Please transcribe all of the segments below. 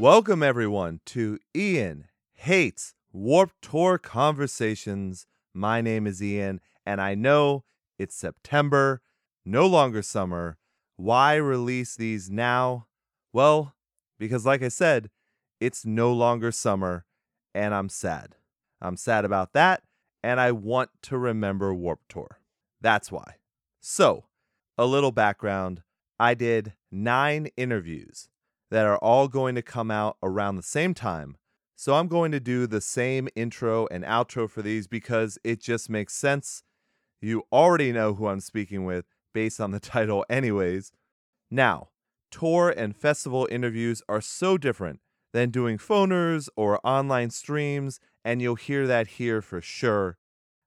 Welcome, everyone, to Ian Hates Warped Tour Conversations. My name is Ian, and I know it's September, no longer summer. Why release these now? Well, because, like I said, it's no longer summer, and I'm sad. I'm sad about that, and I want to remember Warped Tour. That's why. So, a little background I did nine interviews that are all going to come out around the same time. So I'm going to do the same intro and outro for these because it just makes sense. You already know who I'm speaking with based on the title, anyways. Now, tour and festival interviews are so different than doing phoners or online streams, and you'll hear that here for sure.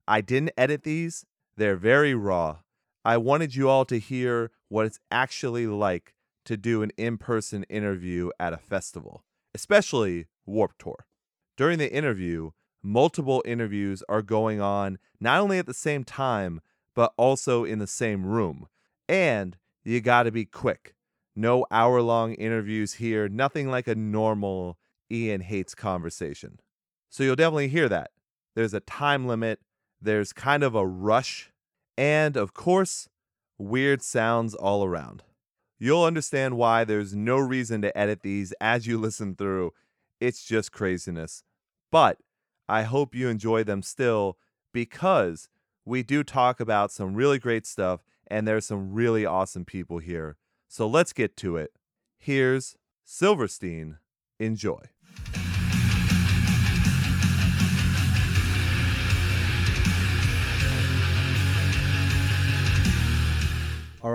I didn't edit these, they're very raw. I wanted you all to hear what it's actually like to do an in person interview at a festival, especially Warped Tour. During the interview, multiple interviews are going on not only at the same time, but also in the same room. And you gotta be quick. No hour long interviews here, nothing like a normal Ian hates conversation. So you'll definitely hear that. There's a time limit, there's kind of a rush, and of course, weird sounds all around. You'll understand why there's no reason to edit these as you listen through. It's just craziness. But I hope you enjoy them still because we do talk about some really great stuff and there's some really awesome people here. So let's get to it. Here's Silverstein. Enjoy.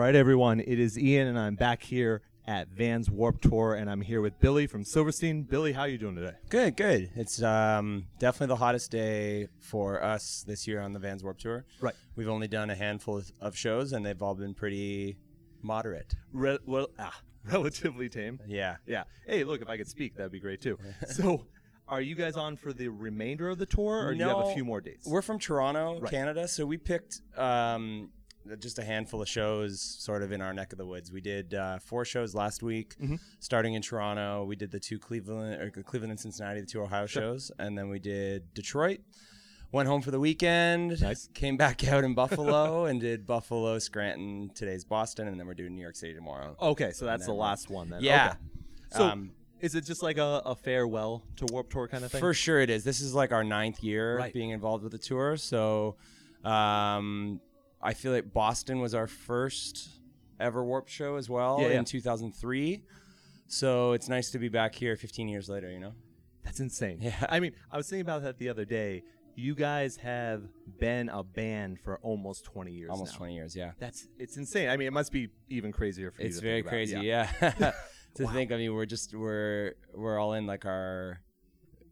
Right, everyone. It is Ian, and I'm back here at Vans Warped Tour, and I'm here with Billy from Silverstein. Billy, how you doing today? Good, good. It's um, definitely the hottest day for us this year on the Vans Warped Tour. Right. We've only done a handful of- shows, and they've all been pretty moderate. Re- well, ah, relatively tame. Yeah. Yeah. Hey, look, if I could speak, that'd be great too. so, are you guys on for the remainder of the tour, or do you have a few more dates? We're from Toronto, Right. Canada, so we picked um, just a handful of shows sort of in our neck of the woods. We did uh, four shows last week, Mm-hmm. starting in Toronto. We did the two Cleveland, or Cleveland and Cincinnati, the two Ohio shows, and then we did Detroit. Went home for the weekend. Nice. Came back out in Buffalo and did Buffalo, Scranton. Today's Boston, and then we're doing New York City tomorrow. okay, so that's the last one then. yeah. Okay. So, Um, is it just like a, a farewell to Warped Tour kind of thing? For sure, it is. This is like our ninth year Right. being involved with the tour. So, um, I feel like Boston was our first ever Warp show as well Yeah, yeah. in 2003. So it's nice to be back here 15 years later. You know. That's insane. Yeah. I mean, I was thinking about that the other day. You guys have been a band for almost 20 years Almost now. 20 years. Yeah. That's it's insane. I mean, it must be even crazier for you. It's very crazy. Yeah. Yeah. to think. I mean, we're just we're we're all in like our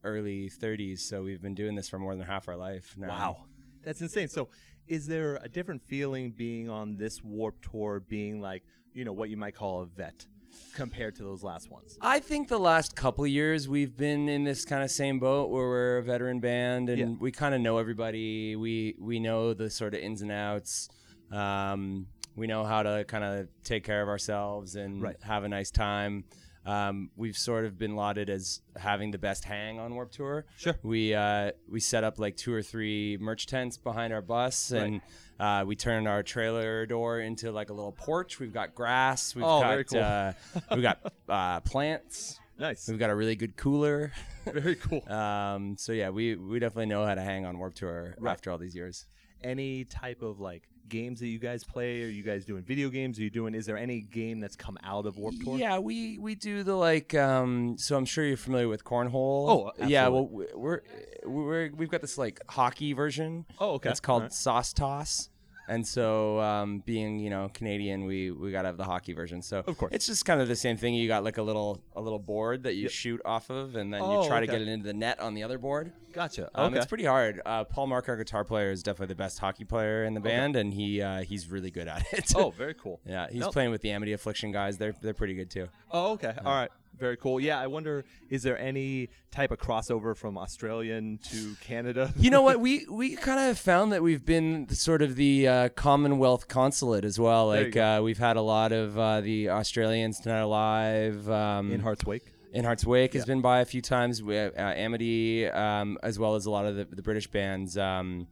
early 30s, so we've been doing this for more than half our life now. Wow, that's insane. So, is there a different feeling being on this Warped Tour, being like you know what you might call a vet, compared to those last ones? I think the last couple of years we've been in this kind of same boat where we're a veteran band and Yeah. we kind of know everybody. We we know the sort of ins and outs. Um, we know how to kind of take care of ourselves and Right. have a nice time. Um, we've sort of been lauded as having the best hang on Warped Tour. Sure. We uh, we set up like two or three merch tents behind our bus, and uh, we turned our trailer door into like a little porch. We've got grass. We've Oh, got very cool. uh, we've got uh, plants. Nice, We've got a really good cooler. very cool. Um, so yeah, we we definitely know how to hang on Warped Tour Right. after all these years. Any type of like games that you guys play? Are you guys doing video games? Are you doing? Is there any game that's come out of Warped Tour? Yeah, we we do the like. Um, so I'm sure you're familiar with cornhole. Oh, yeah. Well, we- we're we're we've got this like hockey version. Oh, okay. It's called Alright. sauce toss. And so, um, being you know Canadian, we we gotta have the hockey version. So Of course. it's just kind of the same thing. You got like a little a little board that you shoot off of, and then Oh, you try to get it into the net on the other board. Gotcha. Um, okay. It's pretty hard. Uh, Paul Marc, our guitar player, is definitely the best hockey player in the band, and he uh, he's really good at it. oh, very cool. yeah, he's No. playing with the Amity Affliction guys. They're they're pretty good too. Oh, okay. All right. Very cool. Yeah, I wonder, is there any type of crossover from Australian to Canada? You know what? We we kind of found that we've been sort of the uh, Commonwealth consulate as well. Like uh, we've had a lot of uh, the Australians tonight alive. Um, in Heart's Wake. In Heart's Wake has been by a few times. We uh, Amity, um, as well as a lot of the, the British bands. Um,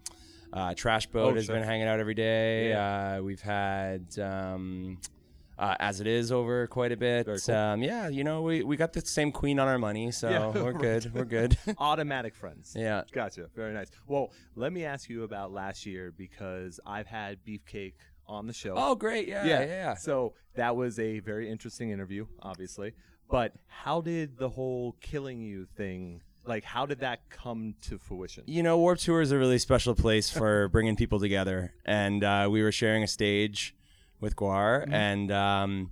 uh, Trash Boat Oh, has sure. been hanging out every day. Uh, we've had um, uh, As It Is over quite a bit. Cool. Um, yeah, you know, we, we got the same queen on our money, so Yeah, we're right. good. We're good. Automatic friends. yeah. Gotcha. Very nice. Well, let me ask you about last year because I've had Beefcake on the show. Oh, great. Yeah. Yeah. yeah. So that was a very interesting interview, obviously. But how did the whole killing you thing, like, how did that come to fruition? You know, Warped Tour is a really special place for bringing people together, and uh, we were sharing a stage with Gwar, Mm-hmm. and um,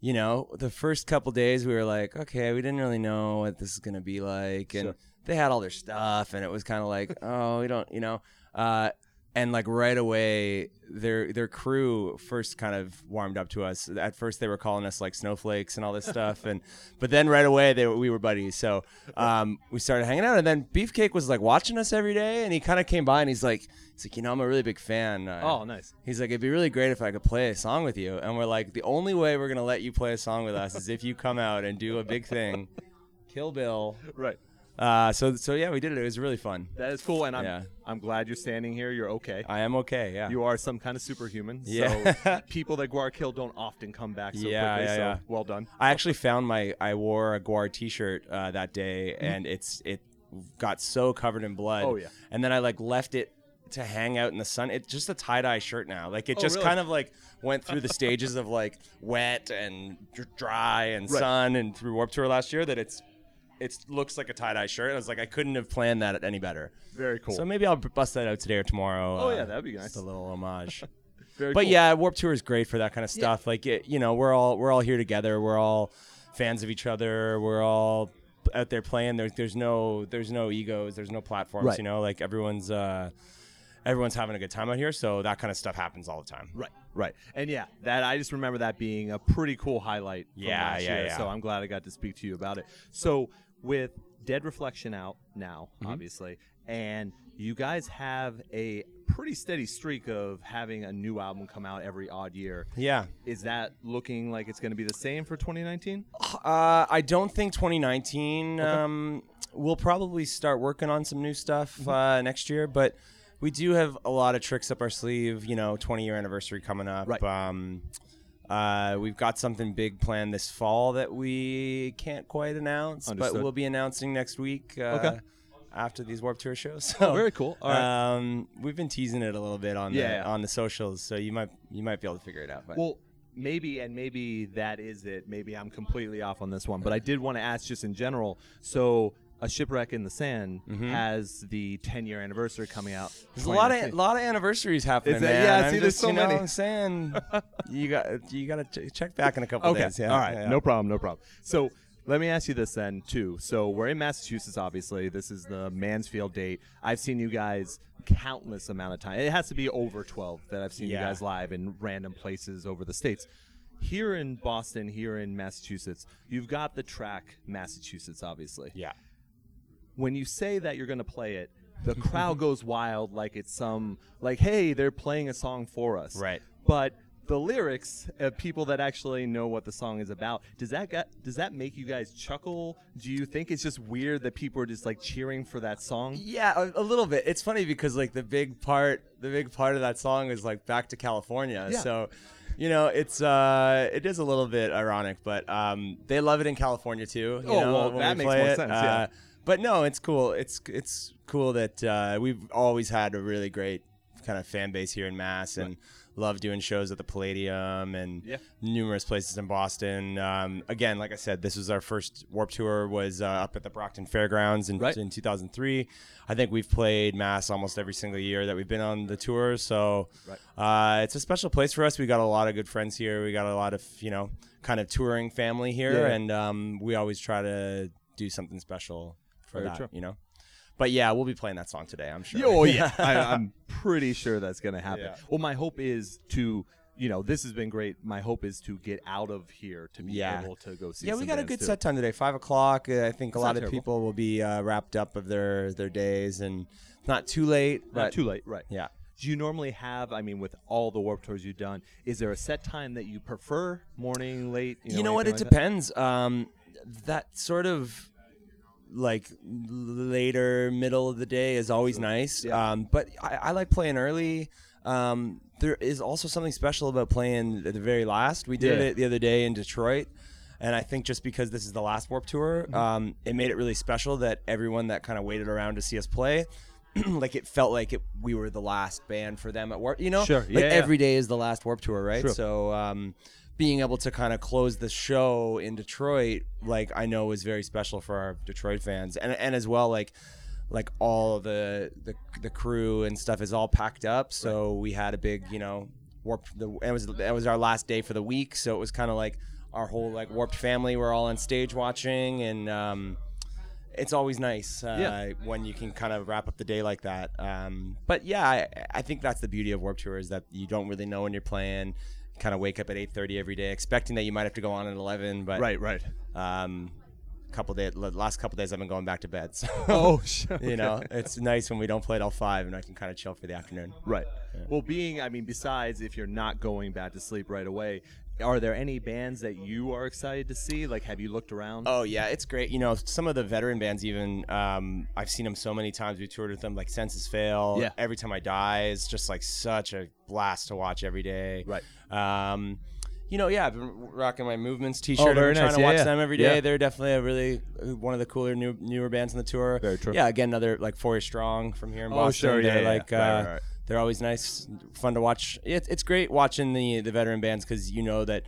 you know, the first couple days we were like, okay, we didn't really know what this is gonna be like, and Sure. they had all their stuff, and it was kind of like, oh, we don't, you know, uh, and like right away, their their crew first kind of warmed up to us. At first, they were calling us like snowflakes and all this stuff, and but then right away, they were, we were buddies. So um, we started hanging out, and then Beefcake was like watching us every day, and he kind of came by and he's like, he's like, you know, I'm a really big fan. Uh, Oh, nice. He's like, it'd be really great if I could play a song with you. And we're like, the only way we're gonna let you play a song with us is if you come out and do a big thing, Kill Bill. Right. Uh, so so yeah, we did it. It was really fun. That is cool. And I'm, Yeah. I'm glad you're standing here. You're okay. I am okay. Yeah. You are some kind of superhuman. Yeah. So people that Gwar kill don't often come back so Yeah, quickly. yeah, so yeah. well done. I actually found my I wore a Gwar T-shirt uh, that day, Mm-hmm. and it's it got so covered in blood. Oh, yeah. And then I like left it to hang out in the sun. It's just a tie dye shirt now. Like it Oh, just really? kind of like went through the stages of like wet and dry and Right. sun and through Warped Tour last year that it's it looks like a tie dye shirt. I was like I couldn't have planned that any better. Very cool. So maybe I'll bust that out today or tomorrow. Oh, uh, yeah, that'd be Just nice. a little homage. Very but cool. yeah, Warped Tour is great for that kind of stuff. Like it, you know, we're all we're all here together. We're all fans of each other. We're all out there playing. There's there's no there's no egos. There's no platforms. Right. You know, like everyone's uh, everyone's having a good time out here. So that kind of stuff happens all the time. Right, right, and yeah, that I just remember that being a pretty cool highlight. From Yeah, last yeah, year, yeah. So I'm glad I got to speak to you about it. So with Dead Reflection out now, Mm-hmm. obviously, and you guys have a pretty steady streak of having a new album come out every odd year. Yeah. Is that looking like it's going to be the same for 2019? Uh, I don't think 2019. Um, we'll probably start working on some new stuff Mm-hmm. uh, next year, but we do have a lot of tricks up our sleeve. You know, 20 year anniversary coming up. Right. Um, uh, we've got something big planned this fall that we can't quite announce, Understood. but we'll be announcing next week. Uh, Okay. After these Warped Tour shows, so very cool. All right. um, we've been teasing it a little bit on Yeah, the yeah. on the socials, so you might you might be able to figure it out. But Well, maybe, and maybe that is it. Maybe I'm completely off on this one, but I did want to ask just in general. So, a shipwreck in the sand has the 10 year anniversary coming out. Mm-hmm. There's a lot of 2019. lot of anniversaries happening, that- man. yeah, see, there's just, so you know, many. I'm saying you got you got to ch- check back in a couple Okay. days. Yeah. All right. yeah. No problem. No problem. So let me ask you this then too. So we're in Massachusetts. Obviously, this is the Mansfield date. I've seen you guys countless amount of time. It has to be over 12 that I've seen you guys live in random places over the states. Here in Boston, here in Massachusetts, you've got the track Massachusetts, obviously. Yeah. When you say that you're going to play it, the crowd goes wild like it's some like hey, they're playing a song for us. Right. But the lyrics, uh, people that actually know what the song is about, does that got, does that make you guys chuckle? Do you think it's just weird that people are just like cheering for that song? Yeah, a, a little bit. It's funny because like the big part, the big part of that song is like back to California. Yeah. So, you know, it's uh, it is a little bit ironic, but um, they love it in California too. You Oh, know, well, that we makes more it. sense, Uh, yeah. But no, it's cool. It's it's cool that uh, we've always had a really great kind of fan base here in Mass and love doing shows at the Palladium and Yeah. numerous places in Boston. Um, again, like I said, this was our first Warped Tour was uh, up at the Brockton Fairgrounds in, Right. in 2003. I think we've played Mass almost every single year that we've been on the tour. So uh, it's a special place for us. We got a lot of good friends here. We got a lot of you know kind of touring family here, Yeah. and um, we always try to do something special Very that. true. You know. But yeah, we'll be playing that song today. I'm sure. Oh yeah, I, I'm pretty sure that's gonna happen. Yeah. Well, my hope is to, you know, this has been great. My hope is to get out of here to be Yeah. able to go see. Yeah, we got a good too. set time today. Five o'clock. Uh, I think a lot of terrible. people will be uh, wrapped up of their their days, and not too late. Not too late, right? Yeah. Do you normally have? I mean, with all the warp tours you've done, is there a set time that you prefer? Morning, late? You know, what? It like that? depends. Um, that sort of like later middle of the day is always nice. Um, but I, I like playing early. Um, there is also something special about playing at the very last. We did Yeah. it the other day in Detroit. And I think just because this is the last Warped Tour, Mm-hmm. um, it made it really special that everyone that kind of waited around to see us play, like it felt like it, we were the last band for them at Warp. You know, Sure. Like Yeah, yeah. every day is the last Warped Tour, right? So um, being able to kind of close the show in Detroit, like I know is very special for our Detroit fans, and and as well like like all the the the crew and stuff is all packed up. So we had a big you know warp. The it was it was our last day for the week, so it was kind of like our whole like warped family. We're all on stage watching and. Um, it's always nice uh, Yeah. when you can kind of wrap up the day like that. Um, but yeah, I, I think that's the beauty of Warped Tour is that you don't really know when you're playing. Kind of wake up at 8:30 every day, expecting that you might have to go on at 11. But Right, right. um, couple days, last couple days, I've been going back to bed. So Oh, sure. you know, it's nice when we don't play till five and I can kind of chill for the afternoon. Right. Well, being, I mean, besides if you're not going back to sleep right away, are there any bands that you are excited to see? Like, have you looked around? Oh yeah, it's great. You know, some of the veteran bands even um, I've seen them so many times. We toured with them, like Senses Fail. Yeah. Every time I die is just like such a blast to watch every day. Right. Um, you know, yeah, I've been rocking my movements T-shirt. Oh, I've very been trying nice. to Yeah, watch yeah. them every day. Yeah. They're definitely a really one of the cooler new newer bands on the tour. Very true. Yeah, again, another like Four Years Strong from here in Oh, Boston. sure, yeah, They're like uh, right, right. They're always nice, fun to watch. It's it's great watching the the veteran bands because you know that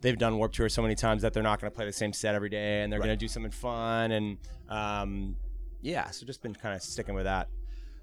they've done Warped Tour so many times that they're not going to play the same set every day, and they're Right. going to do something fun and um, yeah. So just been kind of sticking with that.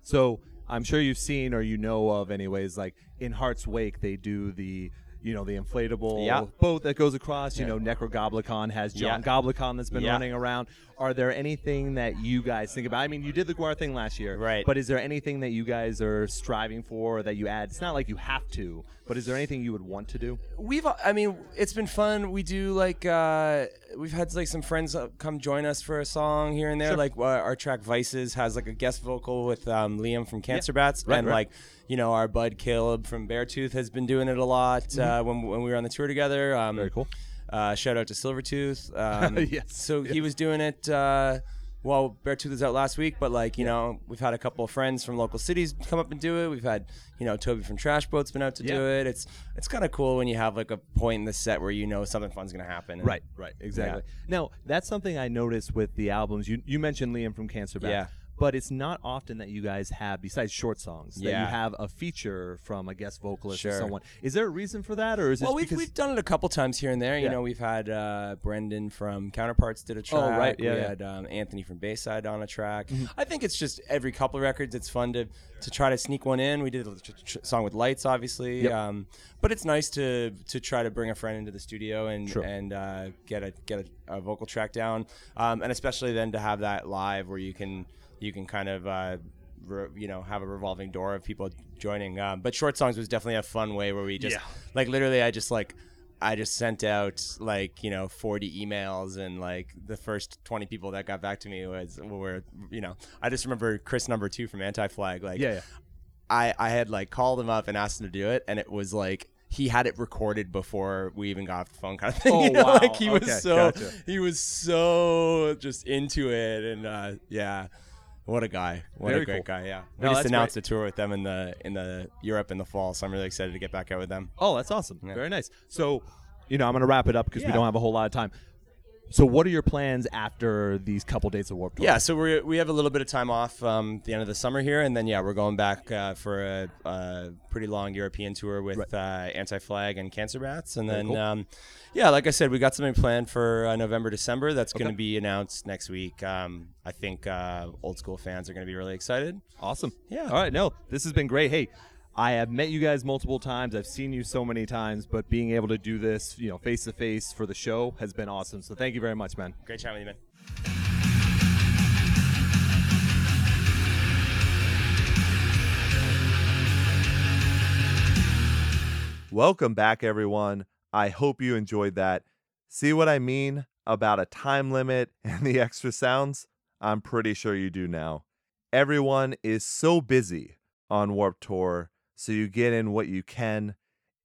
So I'm sure you've seen or you know of, anyways. Like in Heart's Wake, they do the you know the inflatable Yeah. boat that goes across. You Yeah. know, Nekrogoblikon has John Yeah. Goblikon that's been Yeah. running around. Are there anything that you guys think about? I mean, you did the Gwar thing last year, Right. But is there anything that you guys are striving for that you add? It's not like you have to, but is there anything you would want to do? We've, I mean, it's been fun. We do like, uh, we've had like some friends uh, come join us for a song here and there. Sure. Like uh, our track Vices has like a guest vocal with um, Liam from Cancer Bats, Right, and right. like, you know, our bud Caleb from Beartooth has been doing it a lot uh, when when we were on the tour together. Um, Mm-hmm. Very cool. Uh, shout out to Silvertooth. Um, Yes, So he was doing it. Well, Beartooth was out last week, but like you know, we've had a couple of friends from local cities come up and do it. We've had you know Toby from Trash Boat's been out to do Yeah. it. It's it's kind of cool when you have like a point in the set where you know something fun's gonna happen. Right, right, exactly. Now that's something I noticed with the albums. You you mentioned Liam from Cancer Bat, Yeah. But it's not often that you guys have, besides short songs, that you have a feature from a guest vocalist or someone. Is there a reason for that, or is it Well, we've, we've done it a couple times here and there. You know, we've had uh, Brendan from Counterparts did a track. Oh, right. Yeah, we yeah. Mm-hmm. had um, Anthony from Bayside on a track. I think it's just every couple of records, it's fun to to try to sneak one in. We did a tr- tr- song with Lights, obviously. Yep. Um, but it's nice to to try to bring a friend into the studio and Sure. and uh, get a get a, a vocal track down, um, and especially then to have that live where you can you can kind of. Uh, re- you know, have a revolving door of people joining. Um, but short songs was definitely a fun way where we just Yeah. like literally I just like I just sent out like you know 40 emails and like the first 20 people that got back to me was were you know I just remember Chris number two from Anti Flag like Yeah, yeah. I I had like called him up and asked him to do it and it was like he had it recorded before we even got off the phone kind of thing Oh, you know? wow. like he Okay, was so gotcha. he was so just into it and uh, yeah what a guy what Very a great cool. guy yeah we No, just announced great. a tour with them in the in the Europe in the fall so I'm really excited to get back out with them Oh, that's awesome. Yeah. Very nice. So, you know, I'm going to wrap it up because we don't have a whole lot of time. So, what are your plans after these couple days of Warped Tour? Yeah, so we we have a little bit of time off um, the end of the summer here, and then yeah, we're going back uh, for a, a pretty long European tour with uh, Anti Flag and Cancer Bats, and Very then cool. um, yeah, like I said, we got something planned for uh, November December. That's going to be announced next week. Um, I think uh, old school fans are going to be really excited. Awesome. Yeah. All right. No, this has been great. Hey, I have met you guys multiple times. I've seen you so many times, but being able to do this, you know, face to face for the show has been awesome. So thank you very much, man. Great chatting with you, man. Welcome back, everyone. I hope you enjoyed that. See what I mean about a time limit and the extra sounds? I'm pretty sure you do now. Everyone is so busy on Warped Tour, so you get in what you can.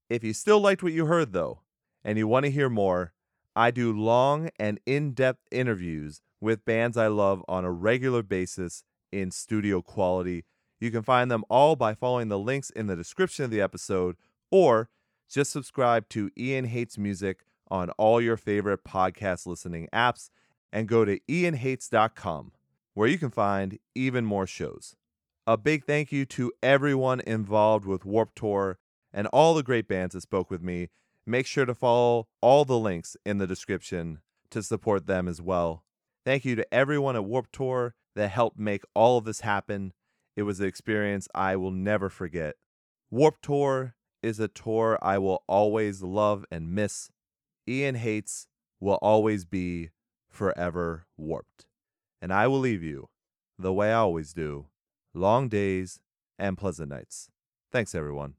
If you still liked what you heard, though, and you want to hear more, I do long and in depth interviews with bands I love on a regular basis in studio quality. You can find them all by following the links in the description of the episode or just subscribe to Ian Hates Music on all your favorite podcast listening apps and go to ianhates.com where you can find even more shows. A big thank you to everyone involved with Warped Tour and all the great bands that spoke with me. Make sure to follow all the links in the description to support them as well. Thank you to everyone at Warped Tour that helped make all of this happen. It was an experience I will never forget. Warped Tour is a tour I will always love and miss. Ian Hates will always be forever warped. And I will leave you the way I always do long days and pleasant nights. Thanks, everyone.